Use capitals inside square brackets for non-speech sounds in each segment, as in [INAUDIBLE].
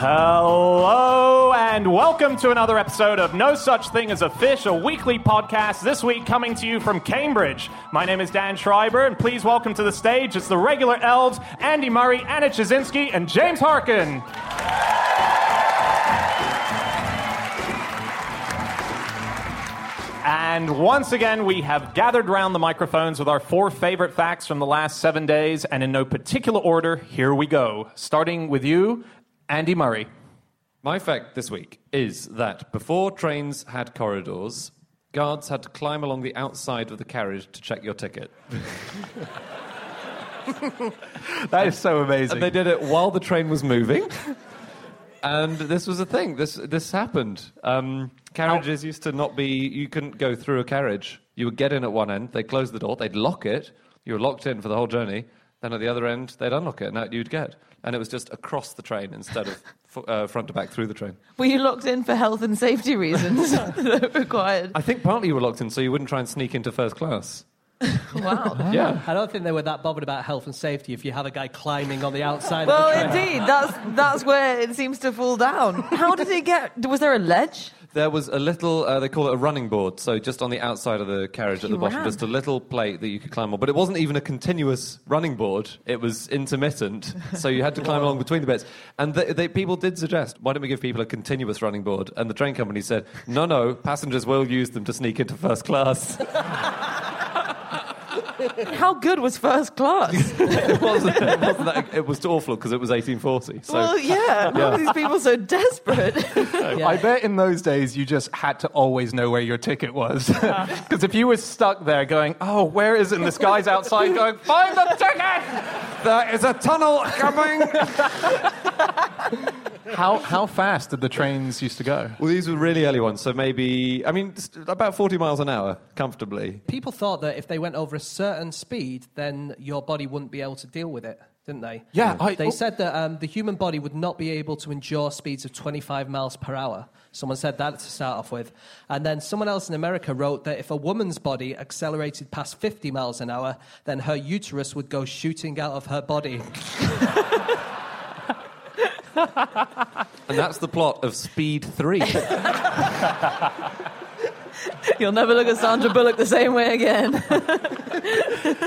Hello and welcome to another episode of No Such Thing as a Fish, a weekly podcast. This week coming to you from Cambridge. My name is Dan Schreiber, and please welcome to the stage. It's the regular elves Andy Murray, Anna Ptaszynski, and James Harkin. And once again, we have gathered round the microphones with our four favorite facts from the last seven days, and in no particular order, here we go. Starting with you, Andy Murray. My fact this week is that before trains had corridors, guards had to climb along the outside of the carriage to check your ticket. [LAUGHS] That is so amazing. And they did it while the train was moving. [LAUGHS] And this was a thing. This this happened. Um, carriages used to not be. You couldn't go through a carriage. You would get in at one end. They close the door. They'd lock it. You were locked in for the whole journey. Then at the other end, they'd unlock it, and out you'd get. And it was just across the train instead of [LAUGHS] f- uh, front to back through the train. Were you locked in for health and safety reasons [LAUGHS] that required? I think partly you were locked in so you wouldn't try and sneak into first class. [LAUGHS] Wow. Yeah. I don't think they were that bothered about health and safety if you have a guy climbing on the outside Well, of the train. indeed, that's that's where it seems to fall down. How did it get? Was there a ledge? There was a little, uh, they call it a running board, so just on the outside of the carriage at You the bottom, ran. just a little plate that you could climb on. But it wasn't even a continuous running board, it was intermittent, so you had to [LAUGHS] climb along between the bits. And they, they, people did suggest, why don't we give people a continuous running board? And the train company said, no, no, passengers will use them to sneak into first class. [LAUGHS] [LAUGHS] How good was first class? [LAUGHS] it, wasn't, it, wasn't that, it was awful because it was 1840. So well, yeah. Why are these people so desperate? [LAUGHS] I bet in those days you just had to always know where your ticket was. Uh-huh. Because if you were stuck there going, oh, where is it? And this guy's outside going, find the ticket! there is a tunnel coming! How, how fast did the trains used to go? Well, these were really early ones, so maybe, I mean, about 40 miles an hour, comfortably. People thought that if they went over a certain speed, then your body wouldn't be able to deal with it, didn't they? Yeah, I- they oh. said that um, the human body would not be able to endure speeds of 25 miles per hour. Someone said that to start off with. And then someone else in America wrote that if a woman's body accelerated past 50 miles an hour, then her uterus would go shooting out of her body. [LAUGHS] [LAUGHS] And that's the plot of Speed 3. [LAUGHS] You'll never look at Sandra Bullock the same way again.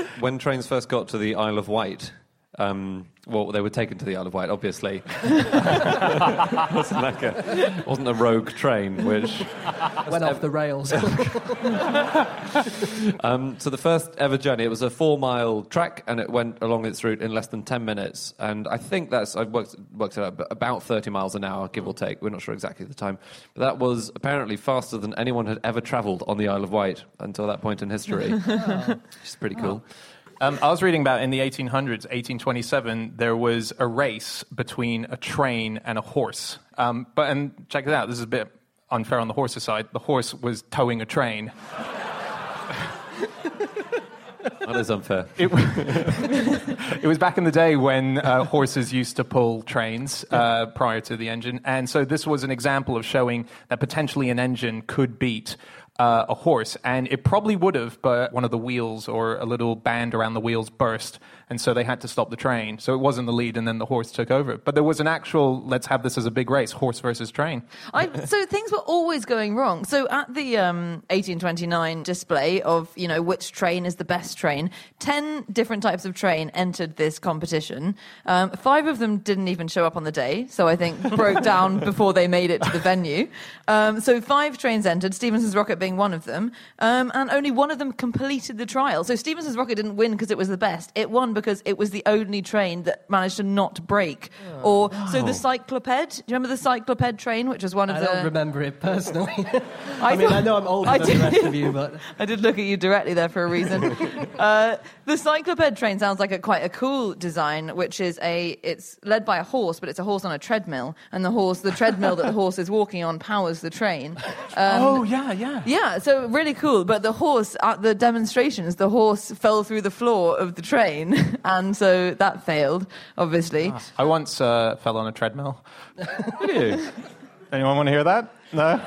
[LAUGHS] when trains first got to the Isle of Wight, um, well, they were taken to the Isle of Wight, obviously. it [LAUGHS] wasn't like a, wasn't a rogue train, which. Went off the rails. [LAUGHS] Um, so the first ever journey, it was a four-mile track, and it went along its route in less than ten minutes. And I think that's I worked worked it out but about thirty miles an hour, give or take. We're not sure exactly the time, but that was apparently faster than anyone had ever travelled on the Isle of Wight until that point in history, [LAUGHS] which is pretty cool. Um, I was reading about in the 1800s, 1827, there was a race between a train and a horse. Um, but and check it out, this is a bit unfair on the horse's side. The horse was towing a train. [LAUGHS] That is unfair. It, [LAUGHS] it was back in the day when uh, horses used to pull trains uh, prior to the engine. And so this was an example of showing that potentially an engine could beat uh, a horse. And it probably would have, but one of the wheels or a little band around the wheels burst. And so they had to stop the train. So it wasn't the lead, and then the horse took over. But there was an actual, let's have this as a big race, horse versus train. I, so things were always going wrong. So at the um, 1829 display of you know which train is the best train, ten different types of train entered this competition. Um, five of them didn't even show up on the day, so I think [LAUGHS] broke down before they made it to the venue. Um, so five trains entered, Stephenson's Rocket being one of them, um, and only one of them completed the trial. So Stephenson's Rocket didn't win because it was the best; it won because it was the only train that managed to not break. or so the Cycloped. Do you remember the Cycloped train, which was one of I the I don't remember it personally. [LAUGHS] I I mean, I know I'm older I than the did- rest of you, but [LAUGHS] I did look at you directly there for a reason. [LAUGHS] uh, the cycloped train sounds like a quite a cool design, which is a it's led by a horse, but it's a horse on a treadmill, and the horse, the treadmill that the horse is walking on, powers the train. Um, oh, yeah, yeah. yeah, so really cool. But the horse at the demonstrations, the horse fell through the floor of the train, [LAUGHS] and so that failed, obviously. I once uh, fell on a treadmill. Did you? Anyone want to hear that? No?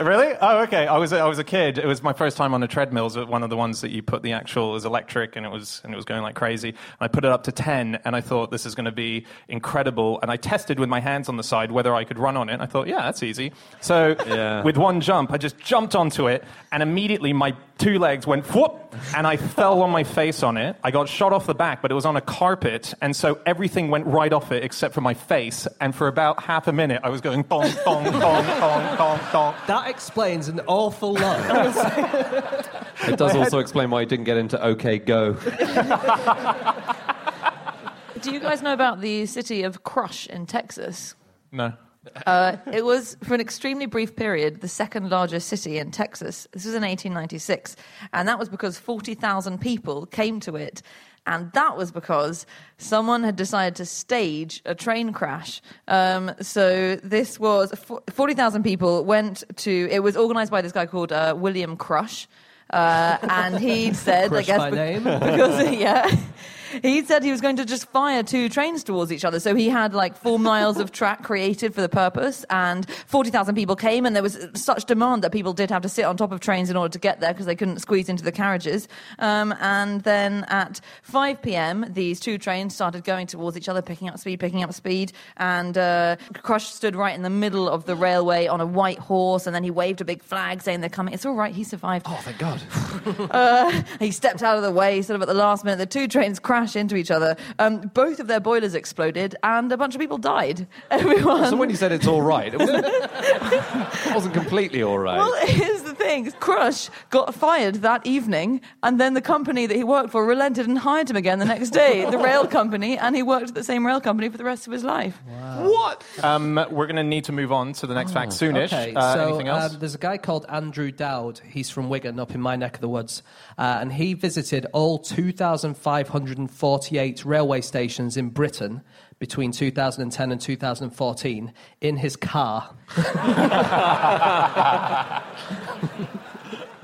Really? Oh, okay. I was I was a kid. It was my first time on a treadmill. It was one of the ones that you put the actual is electric, and it was and it was going like crazy. And I put it up to ten, and I thought this is going to be incredible. And I tested with my hands on the side whether I could run on it. And I thought, yeah, that's easy. So Yeah. with one jump, I just jumped onto it, and immediately my two legs went whoop, and I fell on my face on it. I got shot off the back, but it was on a carpet, and so everything went right off it except for my face. And for about half a minute, I was going bong bong bong bong bong bong. That explains an awful lot. [LAUGHS] It does also explain why you didn't get into OK Go. [LAUGHS] Do you guys know about the city of Crush in Texas? No. Uh, it was, for an extremely brief period, the second largest city in Texas. This was in 1896. And that was because 40,000 people came to it. And that was because someone had decided to stage a train crash. Um, so this was 40,000 people went to, it was organized by this guy called uh, William Crush. Uh, and he [LAUGHS] said, Crush I guess, be- name. because [LAUGHS] yeah, he said he was going to just fire two trains towards each other. So he had like four miles of track created for the purpose, and forty thousand people came, and there was such demand that people did have to sit on top of trains in order to get there because they couldn't squeeze into the carriages. Um, and then at five p.m., these two trains started going towards each other, picking up speed, picking up speed, and uh, Crush stood right in the middle of the railway on a white horse, and then he waved a big flag saying they're coming. It's all right, he survived. Oh, thank God. [LAUGHS] He stepped out of the way, sort of at the last minute. The two trains crashed into each other. Um, both of their boilers exploded, and a bunch of people died. [LAUGHS] Everyone. So when you said it's all right, it wasn't, it wasn't completely all right. well, [LAUGHS] here's the thing: Crush got fired that evening, and then the company that he worked for relented and hired him again the next day, the rail [LAUGHS] company, and he worked at the same rail company for the rest of his life. what? Um, we're going to need to move on to the next fact soonish. Okay, Uh, so anything else? Um, there's a guy called Andrew Dowd. He's from Wigan, up in my neck of the woods, uh, and he visited all 2,548 railway stations in Britain between 2010 and 2014 in his car. [LAUGHS]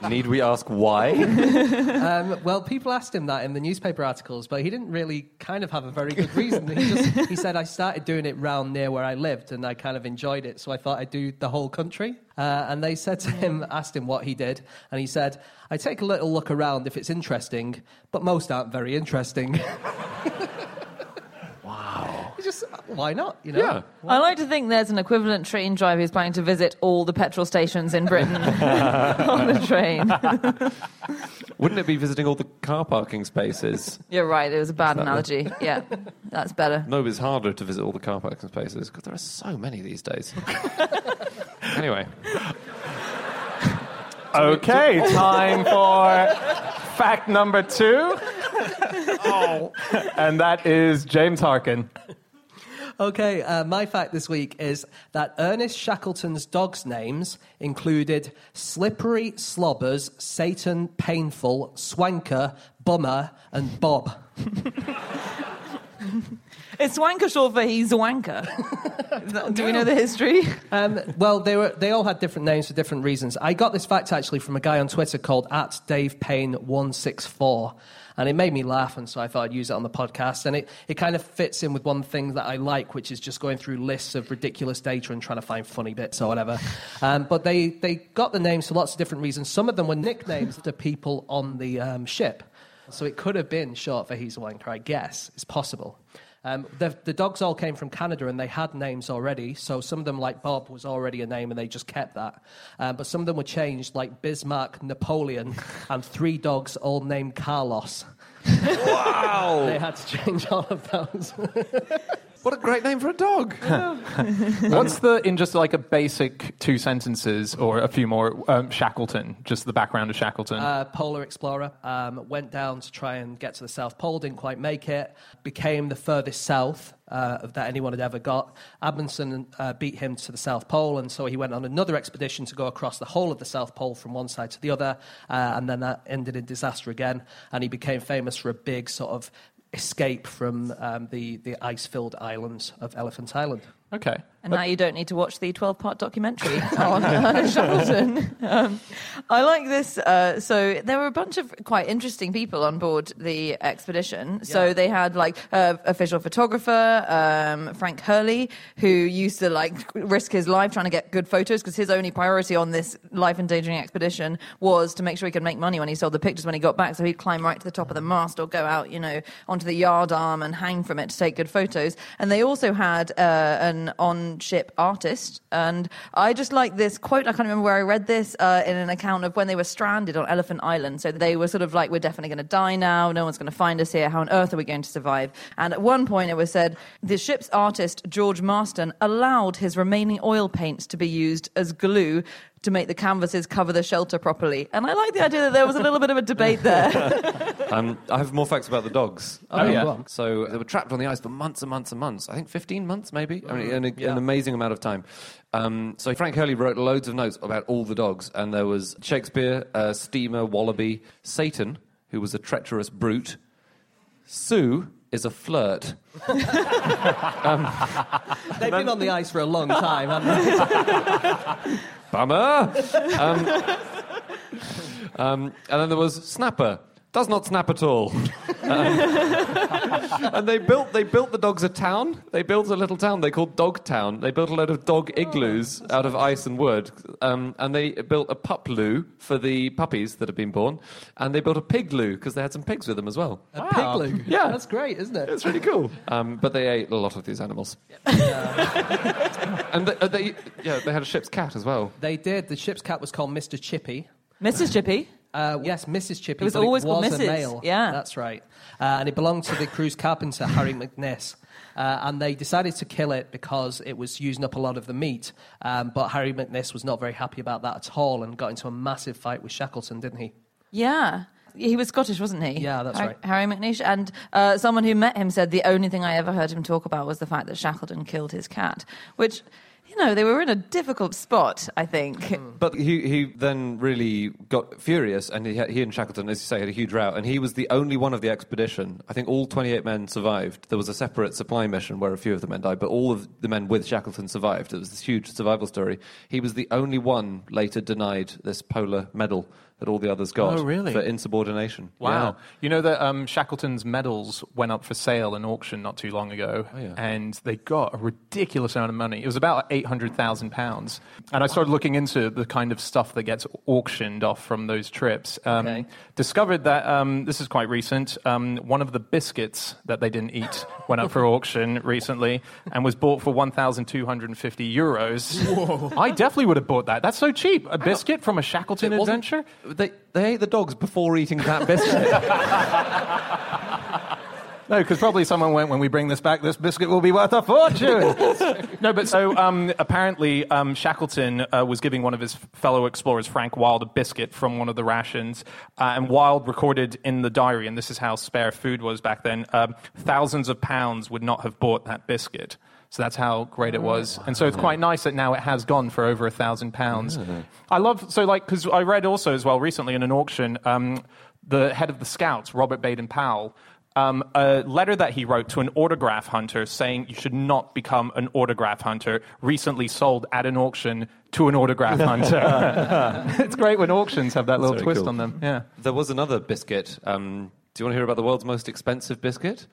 Need we ask why? [LAUGHS] Um, well, people asked him that in the newspaper articles, but he didn't really kind of have a very good reason. He just he said I started doing it round near where I lived, and I kind of enjoyed it, so I thought I'd do the whole country. Uh, and they said to him, asked him what he did, and he said, "I take a little look around if it's interesting, but most aren't very interesting." [LAUGHS] wow. Just why not? You know. Yeah. I like to think there's an equivalent train driver who's planning to visit all the petrol stations in Britain [LAUGHS] [LAUGHS] on the train. [LAUGHS] Wouldn't it be visiting all the car parking spaces? You're right. It was a bad analogy. Yeah, that's better. No, it's harder to visit all the car parking spaces because there are so many these days. anyway, Okay, time for fact number two. Oh. And that is James Harkin. Okay, uh, my fact this week is that Ernest Shackleton's dogs' names included Slippery, Slobbers, Satan, Painful, Swanker, Bummer, and Bob. [LAUGHS] It's Swanker short for he's a wanker. That- [LAUGHS] Do we know the history? [LAUGHS] Um, well, they, were, they all had different names for different reasons. I got this fact actually from a guy on Twitter called at Dave Payne164. And it made me laugh, and so I thought I'd use it on the podcast. And it, it kind of fits in with one thing that I like, which is just going through lists of ridiculous data and trying to find funny bits or whatever. [LAUGHS] Um, but they, they got the names for lots of different reasons. Some of them were nicknames to people on the um, ship. So it could have been short for He's a Wanker, I guess. It's possible. Um, the, the dogs all came from Canada and they had names already. So some of them, like Bob, was already a name and they just kept that. Um, but some of them were changed, like Bismarck, Napoleon, [LAUGHS] and three dogs all named Carlos. wow! [LAUGHS] They had to change all of those. [LAUGHS] what a great name for a dog. [LAUGHS] What's the, in just like a basic two sentences or a few more, um, Shackleton, just the background of Shackleton? uh, polar explorer um, went down to try and get to the South Pole, didn't quite make it, became the furthest south uh, that anyone had ever got. Amundsen uh, beat him to the South Pole, and so he went on another expedition to go across the whole of the South Pole from one side to the other, uh, and then that ended in disaster again, and he became famous for a big sort of escape from um, the, the ice-filled islands of Elephant Island. okay. And now you don't need to watch the 12 part documentary [LAUGHS] on uh, Shackleton. Um, I like this. Uh, so, there were a bunch of quite interesting people on board the expedition. So, they had like uh, official photographer, um, Frank Hurley, who used to like risk his life trying to get good photos because his only priority on this life endangering expedition was to make sure he could make money when he sold the pictures when he got back. So, he'd climb right to the top of the mast or go out, you know, onto the yard arm and hang from it to take good photos. And they also had uh, an on ship artist. And I just like this quote. I can't remember where I read this uh, in an account of when they were stranded on Elephant Island. So they were sort of like, we're definitely going to die now. No one's going to find us here. How on earth are we going to survive? And at one point it was said the ship's artist, George Marston, allowed his remaining oil paints to be used as glue to make the canvases cover the shelter properly. And I like the idea that there was a little bit of a debate there. [LAUGHS] Um, I have more facts about the dogs. Oh, Um, yeah. Go. So they were trapped on the ice for months and months and months. I think 15 months, maybe. I mean, an, Yeah. an amazing amount of time. Um, so Frank Hurley wrote loads of notes about all the dogs, and there was Shakespeare, uh, Steamer, Wallaby, Satan, who was a treacherous brute. Sue is a flirt. [LAUGHS] They've been on the ice for a long time, haven't they? [LAUGHS] Bummer. um, [LAUGHS] um, and then there was Snapper. Does not snap at all. [LAUGHS] Um, and they built they built the dogs a town. They built a little town they called Dog Town. They built a load of dog igloos out of ice and wood. Um, and they built a pup loo for the puppies that had been born. And they built a pig loo because they had some pigs with them as well. A pig loo. Yeah. That's great, isn't it? It's really cool. [LAUGHS] Um, but they ate a lot of these animals. [LAUGHS] and they, uh, they, yeah, they had a ship's cat as well. They did. The ship's cat was called Mr. Chippy. Mrs. Chippy. Uh, yes, Mrs. Chippy. It was but always it called was a Mrs., male. yeah. that's right. Uh, and it belonged to the crew's carpenter Harry McNeish. Uh, and they decided to kill it because it was using up a lot of the meat. Um, but Harry McNeish was not very happy about that at all and got into a massive fight with Shackleton, didn't he? Yeah. He was Scottish, wasn't he? Yeah, that's Har- right. Harry McNeish. And uh, someone who met him said the only thing I ever heard him talk about was the fact that Shackleton killed his cat, which, you know, they were in a difficult spot, I think. Mm. But he, he then really got furious, and he, he and Shackleton, as you say, had a huge row. And he was the only one of the expedition. I think all 28 men survived. There was a separate supply mission where a few of the men died, but all of the men with Shackleton survived. It was this huge survival story. He was the only one later denied this polar medal that all the others got Oh, really? for insubordination. Wow. You know that um, Shackleton's medals went up for sale in auction not too long ago, Oh, yeah. and they got a ridiculous amount of money. It was about eight hundred thousand pounds. And I started looking into the kind of stuff that gets auctioned off from those trips. Um, Okay. Discovered that um, this is quite recent. Um, one of the biscuits that they didn't eat went up for [LAUGHS] auction recently and was bought for one thousand two hundred and fifty euros. Whoa. I definitely would have bought that. That's so cheap. A biscuit from a Shackleton adventure. They, they ate the dogs before eating that biscuit. [LAUGHS] No, because probably someone went, when we bring this back, this biscuit will be worth a fortune. [LAUGHS] no, but so um, apparently um, Shackleton uh, was giving one of his fellow explorers, Frank Wild, a biscuit from one of the rations. Uh, and Wild recorded in the diary, and this is how spare food was back then, um, thousands of pounds would not have bought that biscuit. So that's how great it was. And so it's quite nice that now it has gone for over a thousand pounds. I love, so like, because I read also as well recently in an auction, um, the head of the Scouts, Robert Baden Powell, um, a letter that he wrote to an autograph hunter saying you should not become an autograph hunter, recently sold at an auction to an autograph [LAUGHS] hunter. [LAUGHS] it's great when auctions have that little twist cool. on them. Yeah. there was another biscuit. Um, do you want to hear about the world's most expensive biscuit?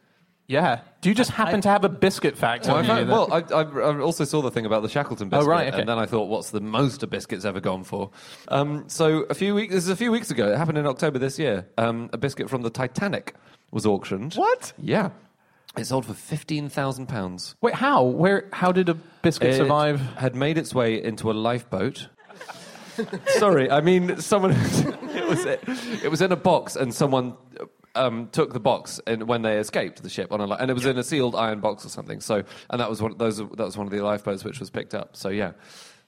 Yeah. Do you just happen to have a biscuit fact Well, I, on you? well I, I, I also saw the thing about the Shackleton biscuit, Oh, right, okay. and then I thought, what's the most a biscuit's ever gone for? Um, so a few weeks, this is a few weeks ago. It happened in October this year. Um, a biscuit from the Titanic was auctioned. What? Yeah, it sold for fifteen thousand pounds. Wait, how? Where? How did a biscuit It survive? Had made its way into a lifeboat. [LAUGHS] Sorry, I mean someone. [LAUGHS] it was it was in a box, and someone um, took the box and when they escaped the ship on a li- and it was in a sealed iron box or something. So and that was one those that was one of the lifeboats which was picked up. So yeah,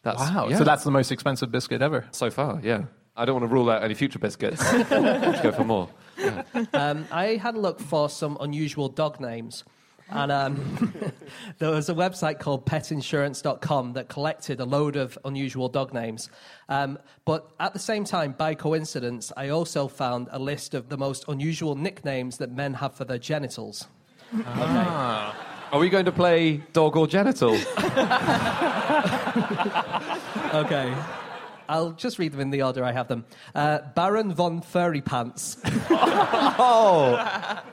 that's Wow. yeah. So that's the most expensive biscuit ever. so far. Yeah, I don't want to rule out any future biscuits. [LAUGHS] Let's go for more. [LAUGHS] Um, I had a look for some unusual dog names. And um, [LAUGHS] there was a website called petinsurance.com that collected a load of unusual dog names. Um, but at the same time, by coincidence, I also found a list of the most unusual nicknames that men have for their genitals. Ah, Are we going to play dog or genital? [LAUGHS] Okay. I'll just read them in the order I have them. Uh, Baron von Furry Pants. [LAUGHS] oh!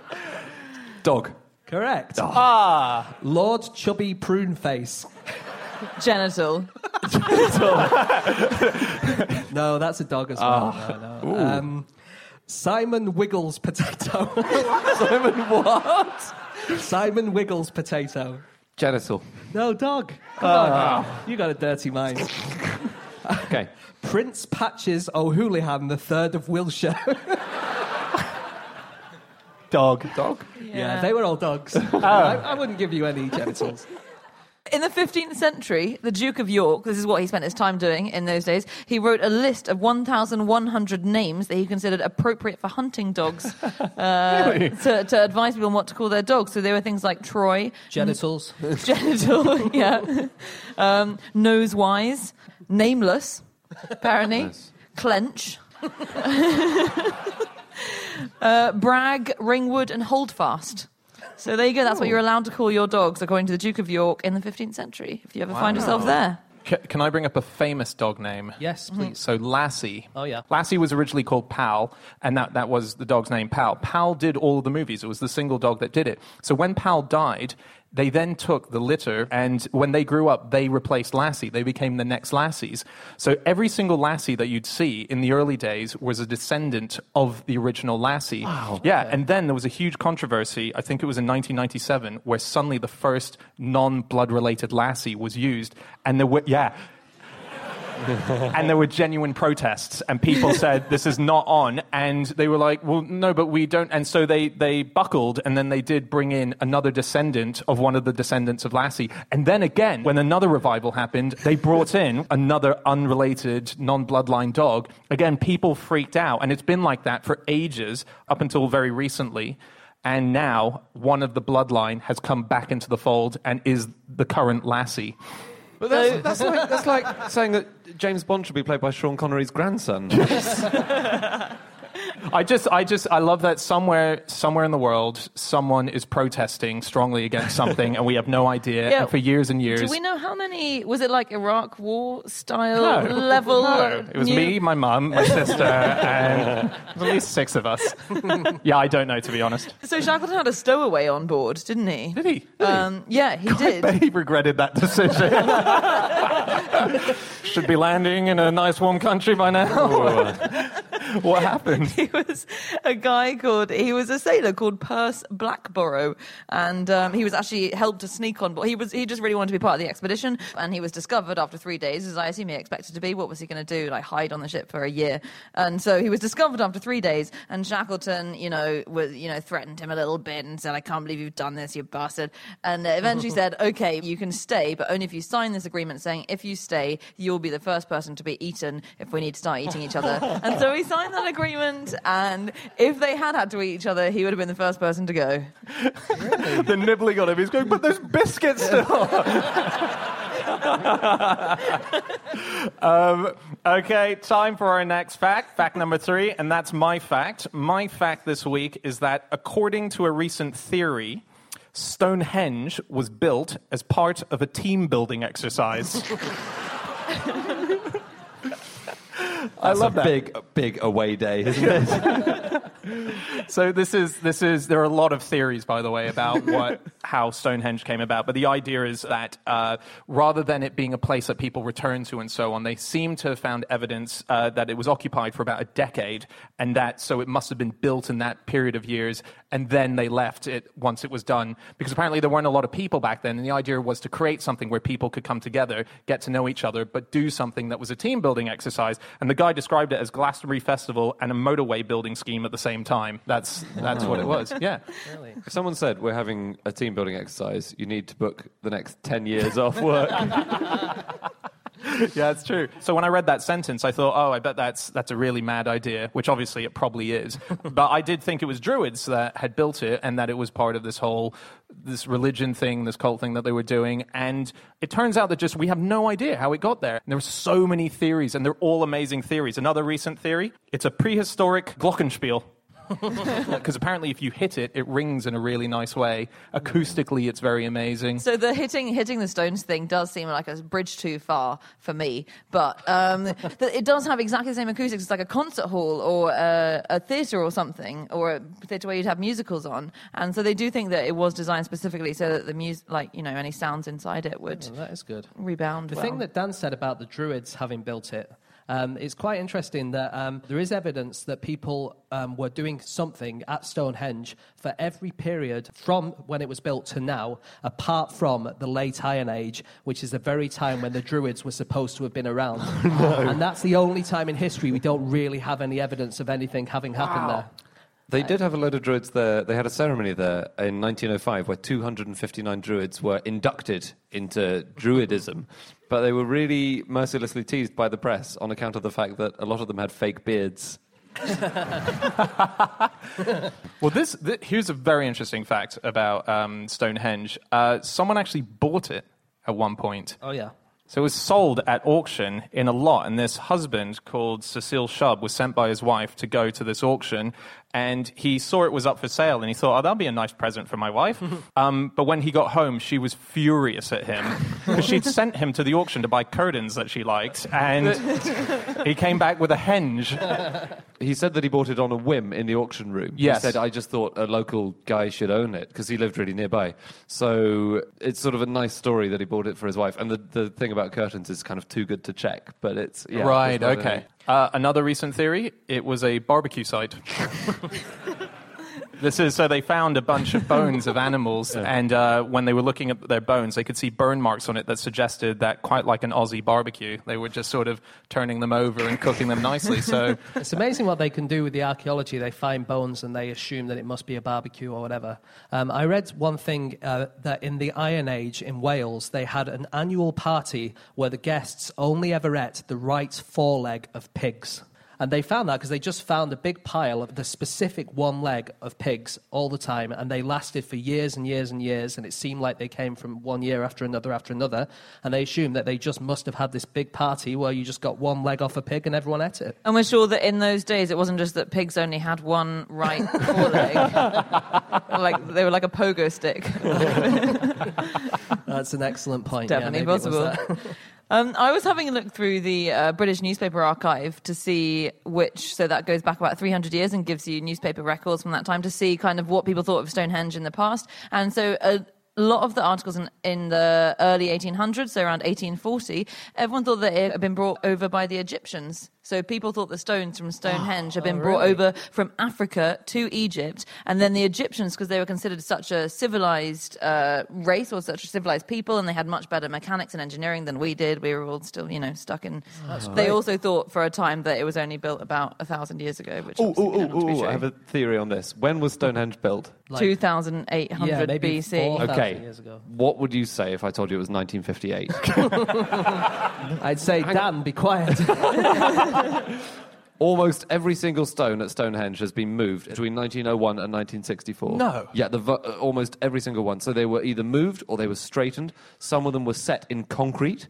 dog. Correct. Ah. Lord Chubby Prune Face. Genital. Genital. No, that's a dog as well. No, no. Um, Simon Wiggles Potato. [LAUGHS] Simon, what? Simon Wiggles Potato. Genital. No, dog. Come on. You got a dirty mind. Okay. Prince Patches O'Houlihan, the third of Wilshire. [LAUGHS] Dog. Dog. yeah. they were all dogs. [LAUGHS] I, I wouldn't give you any genitals. In the 15th century, the Duke of York, this is what he spent his time doing in those days, he wrote a list of 1,100 names that he considered appropriate for hunting dogs [LAUGHS] uh, Really? to, to advise people on what to call their dogs. So there were things like Troy, Genitals. genital, yeah, um, nose-wise, nameless, apparently, Nice. clench, [LAUGHS] uh, brag, ringwood, and holdfast. So there you go. That's what you're allowed to call your dogs, according to the Duke of York in the 15th century. If you ever find yourself there. Ca- Can I bring up a famous dog name? Yes, please. So Lassie. Oh, yeah. Lassie was originally called Pal, and that, that was the dog's name, Pal. Pal did all of the movies. It was the single dog that did it. So when Pal died, they then took the litter, and when they grew up, they replaced Lassie. They became the next Lassies. So every single Lassie that you'd see in the early days was a descendant of the original Lassie. Wow. Yeah, and then there was a huge controversy, I think it was in 1997, where suddenly the first non blood related Lassie was used. And there were, yeah and there were genuine protests and people [LAUGHS] said this is not on. And they were like well no but we don't. And so they they buckled and then they did bring in another descendant of one of the descendants of lassie. And then again when another revival happened they brought in another unrelated non-bloodline dog. Again people freaked out and it's been like that for ages up until very recently. And now one of the bloodline has come back into the fold and is the current lassie But that's, that's, like, that's like saying that James Bond should be played by Sean Connery's grandson. [LAUGHS] I just, I just, I love that somewhere, somewhere in the world, someone is protesting strongly against something, and we have no idea. Yeah. And for years and years, Do we know how many? Was it like Iraq War style level? No, it was new- me, my mum, my sister, and at least six of us. [LAUGHS] yeah, I don't know to be honest. So Shackleton had a stowaway on board, didn't he? Did he? Did Um, yeah, he he? did. I bet he regretted that decision. [LAUGHS] Should be landing in a nice warm country by now. [LAUGHS] what happened? [LAUGHS] he was a guy called he was a sailor called Perce Blackborow, and um, he was actually helped to sneak on board. He was he just really wanted to be part of the expedition, and he was discovered after three days, as I assume he expected to be. What was he going to do? Like hide on the ship for a year? And so he was discovered after three days, and Shackleton, you know, was you know threatened him a little bit and said, "I can't believe you've done this, you bastard," and eventually [LAUGHS] said, "Okay, you can stay, but only if you sign this agreement saying if you stay, you'll be the first person to be eaten if we need to start eating each other." and so he signed that agreement, and if they had had to eat each other, he would have been the first person to go. the nibbling on him. He's going, but there's biscuits still. [LAUGHS] um, okay, time for our next fact. Fact number three, and that's my fact. My fact this week is that according to a recent theory, Stonehenge was built as part of a team building exercise. [LAUGHS] I love that. Big, big away day, isn't it? [LAUGHS] So this is this is there are a lot of theories, by the way, about what [LAUGHS] how Stonehenge came about. But the idea is that uh, rather than it being a place that people return to and so on, they seem to have found evidence uh, that it was occupied for about a decade, and that so it must have been built in that period of years, and then they left it once it was done because apparently there weren't a lot of people back then, and the idea was to create something where people could come together, get to know each other, but do something that was a team building exercise. And the guy described it as Glastonbury Festival and a motorway building scheme at the same time. That's that's what it mm. was. Yeah. [LAUGHS] if someone said we're having a team building exercise, you need to book the next 10 years off work. [LAUGHS] [LAUGHS] yeah, it's true. So when I read that sentence, I thought, oh, I bet that's that's a really mad idea, which obviously it probably is. [LAUGHS] but I did think it was Druids that had built it, and that it was part of this whole this religion thing, this cult thing that they were doing. And it turns out that just we have no idea how it got there. And there are so many theories, and they're all amazing theories. Another recent theory: it's a prehistoric glockenspiel. [LAUGHS] Because apparently, if you hit it, it rings in a really nice way. Acoustically, it's very amazing. So the hitting hitting the stones thing does seem like a bridge too far for me, but um, [LAUGHS] th- it does have exactly the same acoustics. It's like a concert hall or a, a theatre or something, or a theatre where you'd have musicals on. And so they do think that it was designed specifically so that the music, like you know, any sounds inside it would Well, that is good. rebound. The well. thing that Dan said about the Druids having built it, um, it's quite interesting that um, there is evidence that people um, were doing something at Stonehenge for every period from when it was built to now, apart from the late Iron Age, which is the very time when the Druids were supposed to have been around. [LAUGHS] And that's the only time in history we don't really have any evidence of anything having happened there. They did have a load of druids there. They had a ceremony there in 1905 where 259 druids were inducted into druidism, but they were really mercilessly teased by the press on account of the fact that a lot of them had fake beards. [LAUGHS] Well, this, th- here's a very interesting fact about um, Stonehenge. Uh, someone actually bought it at one point. Oh, yeah. So it was sold at auction in a lot, and this husband called Cecil Chubb was sent by his wife to go to this auction, and he saw it was up for sale, and he thought, "Oh, that'll be a nice present for my wife." [LAUGHS] um, but when he got home, she was furious at him because she'd [LAUGHS] sent him to the auction to buy curtains that she liked, and [LAUGHS] he came back with a henge. He said that he bought it on a whim in the auction room. Yes. He said, I just thought a local guy should own it because he lived really nearby. So it's sort of a nice story that he bought it for his wife. And the, the thing about curtains is kind of too good to check, but it's. Yeah, right. Okay. Uh, another recent theory: it was a barbecue site. [LAUGHS] This is so they found a bunch of bones of animals, [LAUGHS] and uh, when they were looking at their bones, they could see burn marks on it that suggested that quite like an Aussie barbecue, they were just sort of turning them over and cooking them nicely. [LAUGHS] So It's amazing what they can do with the archaeology. They find bones and they assume that it must be a barbecue or whatever. Um, I read one thing uh, that in the Iron Age in Wales, they had an annual party where the guests only ever ate the right foreleg of pigs. And they found that because they just found a big pile of the specific one leg of pigs all the time, and they lasted for years and years and years. And it seemed like they came from one year after another after another. And they assumed that they just must have had this big party where you just got one leg off a pig and everyone ate it. And we're sure that in those days it wasn't just that pigs only had one right [LAUGHS] foreleg, like they were like a pogo stick. That's an excellent point. Yeah, Definitely was possible. [LAUGHS] Um, I was having a look through the uh, British newspaper archive to see which, so that goes back about 300 years and gives you newspaper records from that time to see kind of what people thought of Stonehenge in the past. And so a lot of the articles in, in the early 1800s, so around 1840, everyone thought that it had been brought over by the Egyptians. So people thought the stones from Stonehenge had been brought over from Africa to Egypt, and then the Egyptians, because they were considered such a civilized uh, race or such a civilized people, and they had much better mechanics and engineering than we did. We were all still, you know, stuck in. They also thought for a time that it was only built about a thousand years ago, which Oh, obviously oh, we know not to be oh, oh. I have a theory on this. When was Stonehenge built? Like- 2,800 Yeah, BC. 4,000 Okay. years ago. What would you say if I told you it was 1958? [LAUGHS] I'd say, Dan, be quiet. [LAUGHS] [LAUGHS] Almost every single stone at Stonehenge has been moved between 1901 and 1964. No. Yeah, the, vo- uh, almost every single one. So they were either moved or they were straightened. Some of them were set in concrete.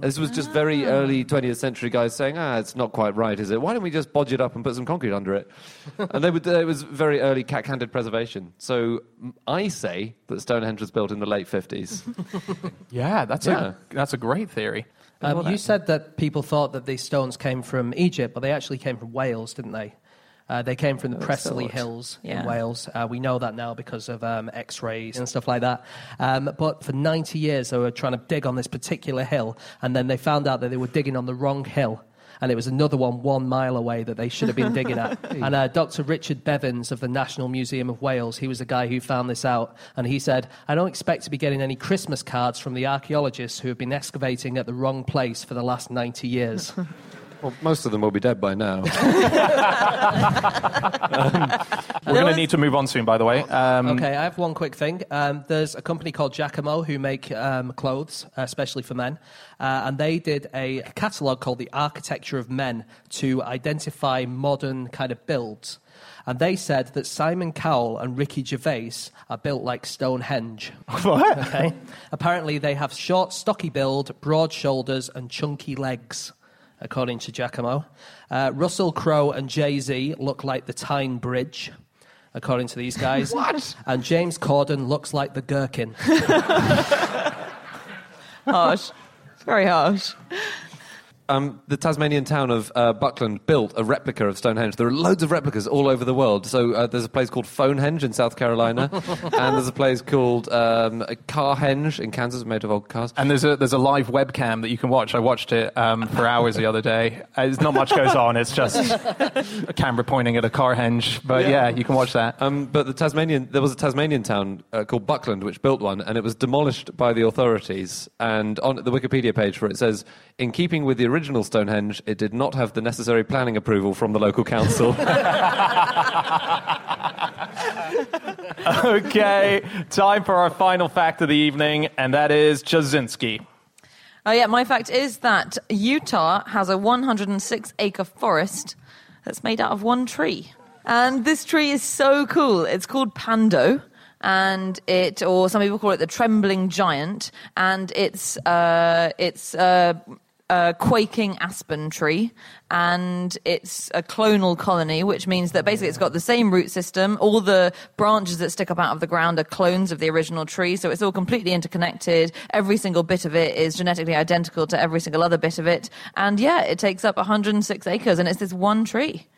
This was just very early 20th century guys saying, ah, it's not quite right, is it? Why don't we just bodge it up and put some concrete under it? [LAUGHS] and they would, it was very early cat-handed preservation. So mm, I say that Stonehenge was built in the late 50s. [LAUGHS] yeah, that's Yeah. a that's a great theory. Um, you said that people thought that these stones came from Egypt, but they actually came from Wales, didn't they? Uh, they came from the Preseli thought. Hills Yeah. in Wales. Uh, we know that now because of um, X-rays and stuff like that. Um, but for 90 years, they were trying to dig on this particular hill, and then they found out that they were digging on the wrong hill. And it was another one one mile away that they should have been digging at. [LAUGHS] And uh, Dr. Richard Bevins of the National Museum of Wales, he was the guy who found this out. And he said, I don't expect to be getting any Christmas cards from the archaeologists who have been excavating at the wrong place for the last 90 years. [LAUGHS] well, most of them will be dead by now. [LAUGHS] [LAUGHS] We're going to need to move on soon, by the way. Um, Okay, I have one quick thing. Um, there's a company called Jacamo who make um, clothes, uh, especially for men, uh, and they did a catalogue called The Architecture of Men to identify modern kind of builds. And they said that Simon Cowell and Ricky Gervais are built like Stonehenge. [LAUGHS] What? Okay. Apparently, they have short, stocky build, broad shoulders, and chunky legs. According to Jacamo. Uh, Russell Crowe and Jay Z look like the Tyne Bridge, according to these guys. [LAUGHS] what? And James Corden looks like the Gherkin. [LAUGHS] Harsh. Very harsh. Um, the Tasmanian town of uh, Buckland built a replica of Stonehenge. There are loads of replicas all over the world. So uh, there's a place called Phonehenge in South Carolina, [LAUGHS] and there's a place called um, Carhenge in Kansas, made of old cars. And there's a there's a live webcam that you can watch. I watched it um, for hours the other day. Uh, There's not much goes on. It's just a camera pointing at a Carhenge. But yeah, you can watch that. Um, but the Tasmanian, there was a Tasmanian town uh, called Buckland which built one, and it was demolished by the authorities. And on the Wikipedia page for it says, in keeping with the original Stonehenge, it did not have the necessary planning approval from the local council. [LAUGHS] okay, time for our final fact of the evening, and that is Ptaszynski. Oh, yeah, my fact is that Utah has a 106 acre forest that's made out of one tree. And this tree is so cool. It's called Pando. And it, or some people call it the trembling giant, and it's uh, it's uh, a quaking aspen tree, and it's a clonal colony, which means that basically it's got the same root system. All the branches that stick up out of the ground are clones of the original tree, so it's all completely interconnected. Every single bit of it is genetically identical to every single other bit of it, and yeah, it takes up 106 acres, and it's this one tree.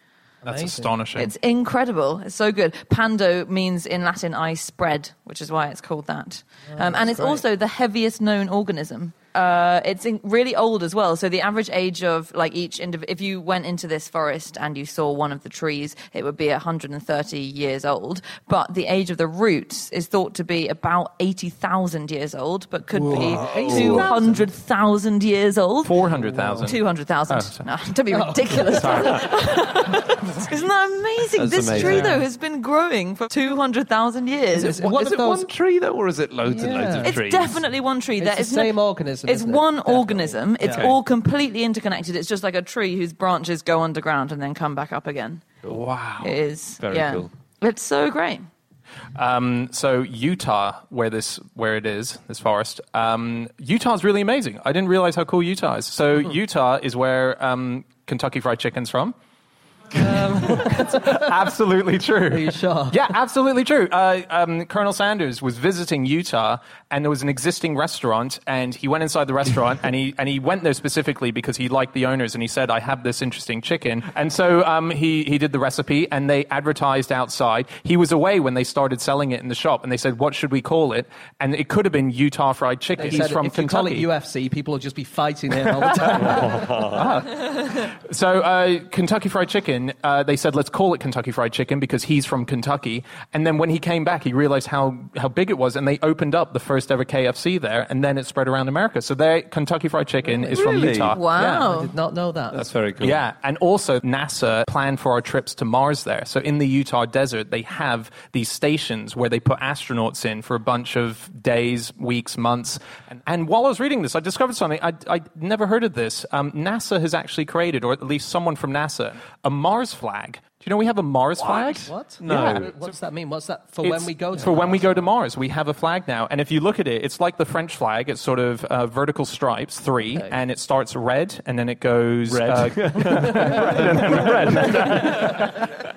That's Amazing. astonishing. It's incredible. It's so good. Pando means in Latin I spread, which is why it's called that. um, and it's great. also the heaviest known organism. Uh, it's in, really old as well. So the average age of like each indiv- if you went into this forest and you saw one of the trees, it would be 130 years old. But the age of the roots is thought to be about 80,000 years old, but could be 200,000 years old. 400,000. 200,000. Oh, no, don't be ridiculous. [LAUGHS] [LAUGHS] Isn't that amazing? That's this amazing. tree, though, has been growing for 200,000 years. Is it- What- one is it those- one tree, though, or is it loads and loads of Yeah. It's trees? definitely one tree. It's There the is no- same organism, It's isn't it? one Definitely. organism. It's Yeah. all completely interconnected. It's just like a tree whose branches go underground and then come back up again. Wow. It is. Very yeah. cool. It's so great. Um, so Utah, where this where it is, this forest, um, Utah's really amazing. I didn't realize how cool Utah is. So Utah is where um, Kentucky Fried Chicken's from. [LAUGHS] [LAUGHS] absolutely true. Are you sure? Yeah, absolutely true. Uh, um, Colonel Sanders was visiting Utah, and there was an existing restaurant, and he went inside the restaurant, and he and he went there specifically because he liked the owners, and he said, "I have this interesting chicken," and so um, he he did the recipe, and they advertised outside. He was away when they started selling it in the shop, and they said, "What should we call it?" And it could have been Utah Fried Chicken. He's said from if you call it UFC, people will just be fighting him all the time. [LAUGHS] So uh, Kentucky Fried Chicken, uh, they said let's call it Kentucky Fried Chicken because he's from Kentucky. And then when he came back, he realized how how big it was, and they opened up the first ever KFC there, and then it spread around America. So their Kentucky Fried Chicken is from Really? Utah. Wow. I did not know that. That's very cool. Yeah, and also NASA planned for our trips to Mars there. So in the Utah desert, they have these stations where they put astronauts in for a bunch of days, weeks, months. And, and while I was reading this, I discovered something. I, I never heard of this. Um, NASA has actually created, or at least someone from NASA, a Mars flag. Do you know we have a Mars flag? What? No. Yeah. What does that mean? What's that for It's when we go to for when we go to Mars, we have a flag now, and if you look at it, it's like the French flag. It's sort of uh, vertical stripes, three, Okay. and it starts red, and then it goes Red. uh, [LAUGHS] [LAUGHS]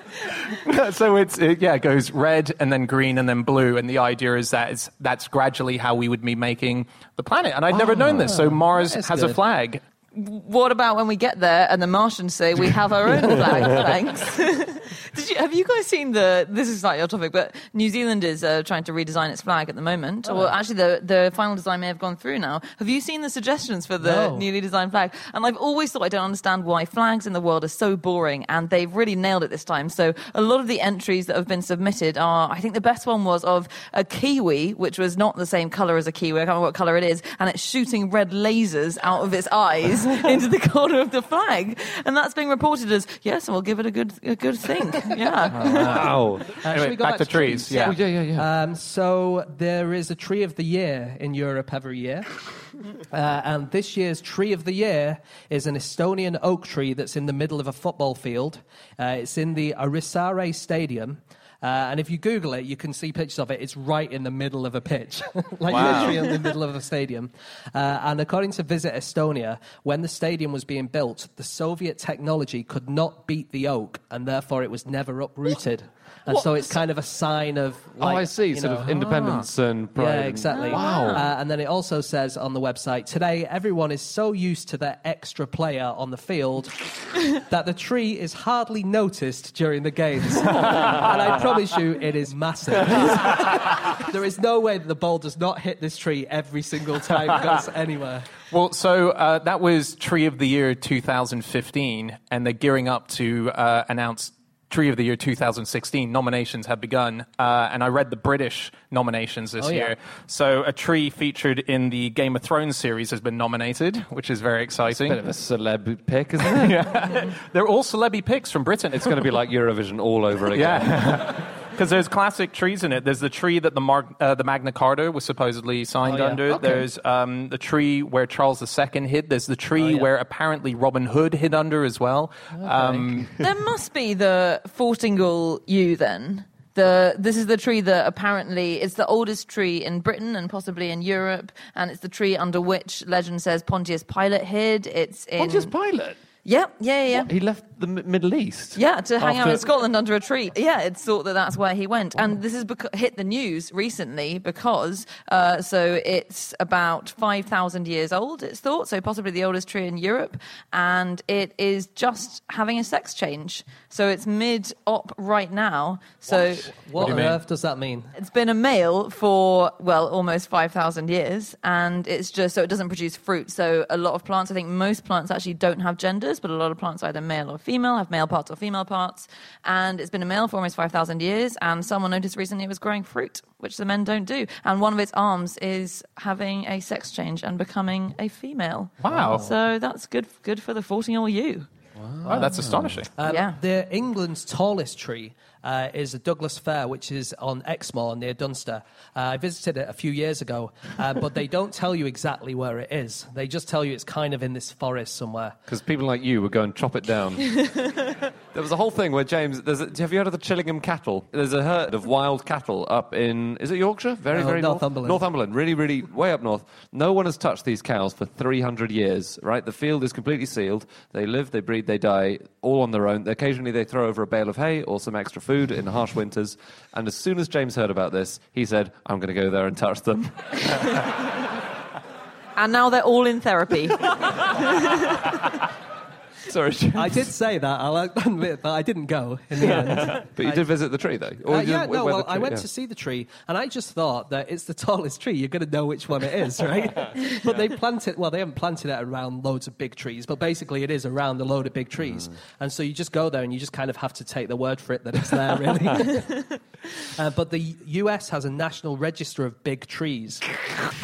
[LAUGHS] so it's it, yeah, it goes red and then green and then blue, and the idea is that it's, that's gradually how we would be making the planet. And I'd never known this. So Mars that is has a flag. What about when we get there and the Martians say we have our own [LAUGHS] flag? Thanks. [LAUGHS] Did you, have you guys seen the? This is slightly off topic, but New Zealand is uh, trying to redesign its flag at the moment. Well, actually, the the final design may have gone through now. Have you seen the suggestions for the No. newly designed flag? And I've always thought I don't understand why flags in the world are so boring, and they've really nailed it this time. So a lot of the entries that have been submitted are, I think the best one was of a kiwi, which was not the same color as a kiwi. I can't remember what color it is, and it's shooting red lasers out of its eyes [LAUGHS] into the corner of the flag, and that's being reported as yes, we'll give it a good a good think. [LAUGHS] Yeah. Wow. Uh, Anyway, we go back to trees, yeah. Oh, yeah, yeah, yeah. Um, so there is a tree of the year in Europe every year. [LAUGHS] Uh, and this year's tree of the year is an Estonian oak tree that's in the middle of a football field. Uh, it's in the Orissaare Stadium. Uh, and if you Google it, you can see pictures of it. It's right in the middle of a pitch, [LAUGHS] like Wow. literally in the [LAUGHS] middle of a stadium. Uh, and according to Visit Estonia, when the stadium was being built, the Soviet technology could not beat the oak, and therefore it was never uprooted. [LAUGHS] And so it's kind of a sign of. oh, I see. Sort know, of independence and pride. yeah, exactly. Wow. Uh, and then it also says on the website today, everyone is so used to their extra player on the field [LAUGHS] that the tree is hardly noticed during the games. [LAUGHS] and I promise you, it is massive. [LAUGHS] there is no way that the ball does not hit this tree every single time it goes anywhere. Well, so uh, that was Tree of the Year 2015, and they're gearing up to uh, announce Tree of the Year 2016. Nominations have begun, uh, and I read the British nominations this Oh, yeah. year. So a tree featured in the Game of Thrones series has been nominated, which is very exciting. It's a Bit of a celeb pick, isn't it? [LAUGHS] yeah. They're all celeb picks from Britain. It's going to be like Eurovision all over [LAUGHS] again. Yeah. [LAUGHS] Because there's classic trees in it. There's the tree that the, Mar- uh, the Magna Carta was supposedly signed Oh, yeah. under. Okay. There's um, the tree where Charles II hid. There's the tree Oh, yeah. where apparently Robin Hood hid under as well. Um, [LAUGHS] There must be the Fortingal yew then. The, this is the tree that apparently it's the oldest tree in Britain and possibly in Europe, and it's the tree under which legend says Pontius Pilate hid. It's in Pontius Pilate. yeah, yeah, yeah. yeah. He left the M- Middle East. Yeah, to hang out in Scotland under a tree. Yeah, it's thought that that's where he went. And this has bec- hit the news recently because, uh, so it's about 5,000 years old, it's thought, so possibly the oldest tree in Europe. And it is just having a sex change. So it's mid op right now. So What, do you on mean? earth does that mean? it's been a male for, well, almost 5,000 years. And it's just, so it doesn't produce fruit. So a lot of plants, I think most plants actually don't have genders, but a lot of plants are either male or female, have male parts or female parts. And it's been a male for almost 5,000 years. And someone noticed recently it was growing fruit, which the men don't do. And one of its arms is having a sex change and becoming a female. Wow. So that's good, good for the 14 year old you. wow, that's astonishing. Um, Yeah. The England's tallest tree uh, is a Douglas fir, which is on Exmoor near Dunster. Uh, I visited it a few years ago, uh, [LAUGHS] but they don't tell you exactly where it is. They just tell you it's kind of in this forest somewhere. Because people like you would go and chop it down. [LAUGHS] there was a whole thing where James. There's a, have you heard of the Chillingham cattle? There's a herd of wild cattle up in. Is it Yorkshire? Very, No, very north? Northumberland. Northumberland, really, really way up north. No one has touched these cows for 300 years. Right, the field is completely sealed. They live, they breed, they die, all on their own. Occasionally, they throw over a bale of hay or some extra food in harsh winters. And as soon as James heard about this, he said, "I'm going to go there and touch them." And now they're all in therapy. [LAUGHS] [LAUGHS] Sorry, James. I did say that, I'll admit, but I didn't go in the [LAUGHS] end. But you did visit the tree, though. Uh, yeah, no, well, I went yeah. to see the tree, and I just thought that it's the tallest tree. You're going to know which one it is, right? [LAUGHS] but they planted, it, well, they haven't planted it around loads of big trees, but basically it is around a load of big trees. And so you just go there and you just kind of have to take the word for it that it's there, really. uh, but the US has a national register of big trees.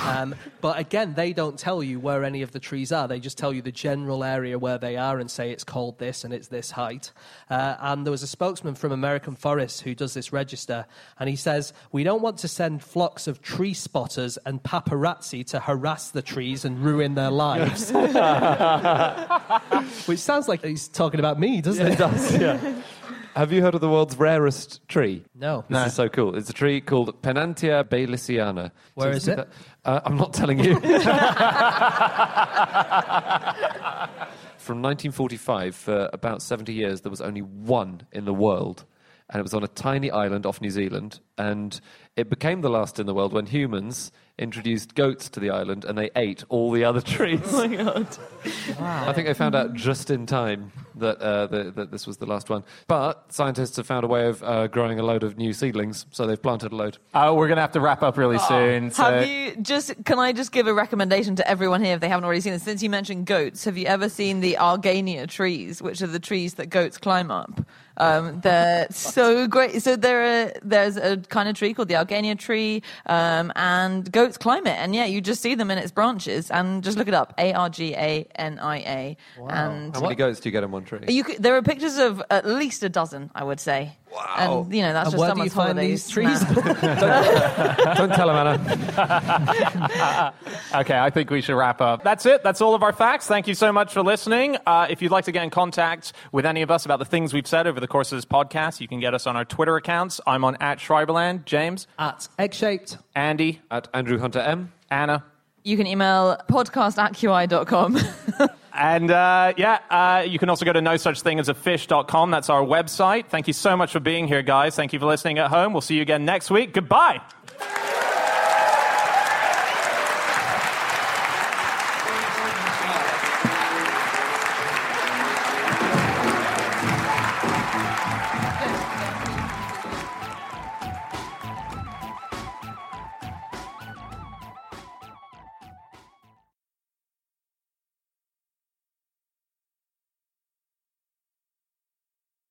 Um, but again, they don't tell you where any of the trees are. They just tell you the general area where they are and say it's called this and it's this height. Uh, and there was a spokesman from American Forests who does this register, and he says, We don't want to send flocks of tree spotters and paparazzi to harass the trees and ruin their lives. [LAUGHS] Which sounds like he's talking about me, doesn't it? [LAUGHS] does, yeah. Have you heard of the world's rarest tree? No. This is so cool. It's a tree called Pennantia baylisiana. Where So is it's- it? Uh, I'm not telling you. [LAUGHS] From 1945, for about 70 years, there was only one in the world. And it was on a tiny island off New Zealand. And it became the last in the world when humans introduced goats to the island and they ate all the other [LAUGHS] trees. oh my God. Wow. I think they found out just in time that, uh, the, that this was the last one. But scientists have found a way of uh, growing a load of new seedlings, so they've planted a load. Uh, we're going to have to wrap up really soon. so- Have you just? Can I just give a recommendation to everyone here if they haven't already seen this? Since you mentioned goats, have you ever seen the Argania trees, which are the trees that goats climb up? Um, they're so great. So there, are, there's a kind of tree called the Argania tree, um, and goats climb it. And yeah, you just see them in its branches, and just look it up: A R G A N I A. Wow. And How many goats do you get in one tree? you could, there are pictures of at least a dozen, I would say. And you know that's And just where do you someone's find holiday these trees? snack. [LAUGHS] Don't tell him, Anna. [LAUGHS] Okay, I think we should wrap up. That's it. That's all of our facts. Thank you so much for listening. Uh, if you'd like to get in contact with any of us about the things we've said over the course of this podcast, you can get us on our Twitter accounts. I'm on at Schreiberland. James, At egg shaped. Andy, At Andrew Hunter M. Anna. you can email podcast at qi.com. [LAUGHS] And uh, yeah, uh, you can also go to no such thing as a fish.com. That's our website. Thank you so much for being here, guys. Thank you for listening at home. We'll see you again next week. Goodbye.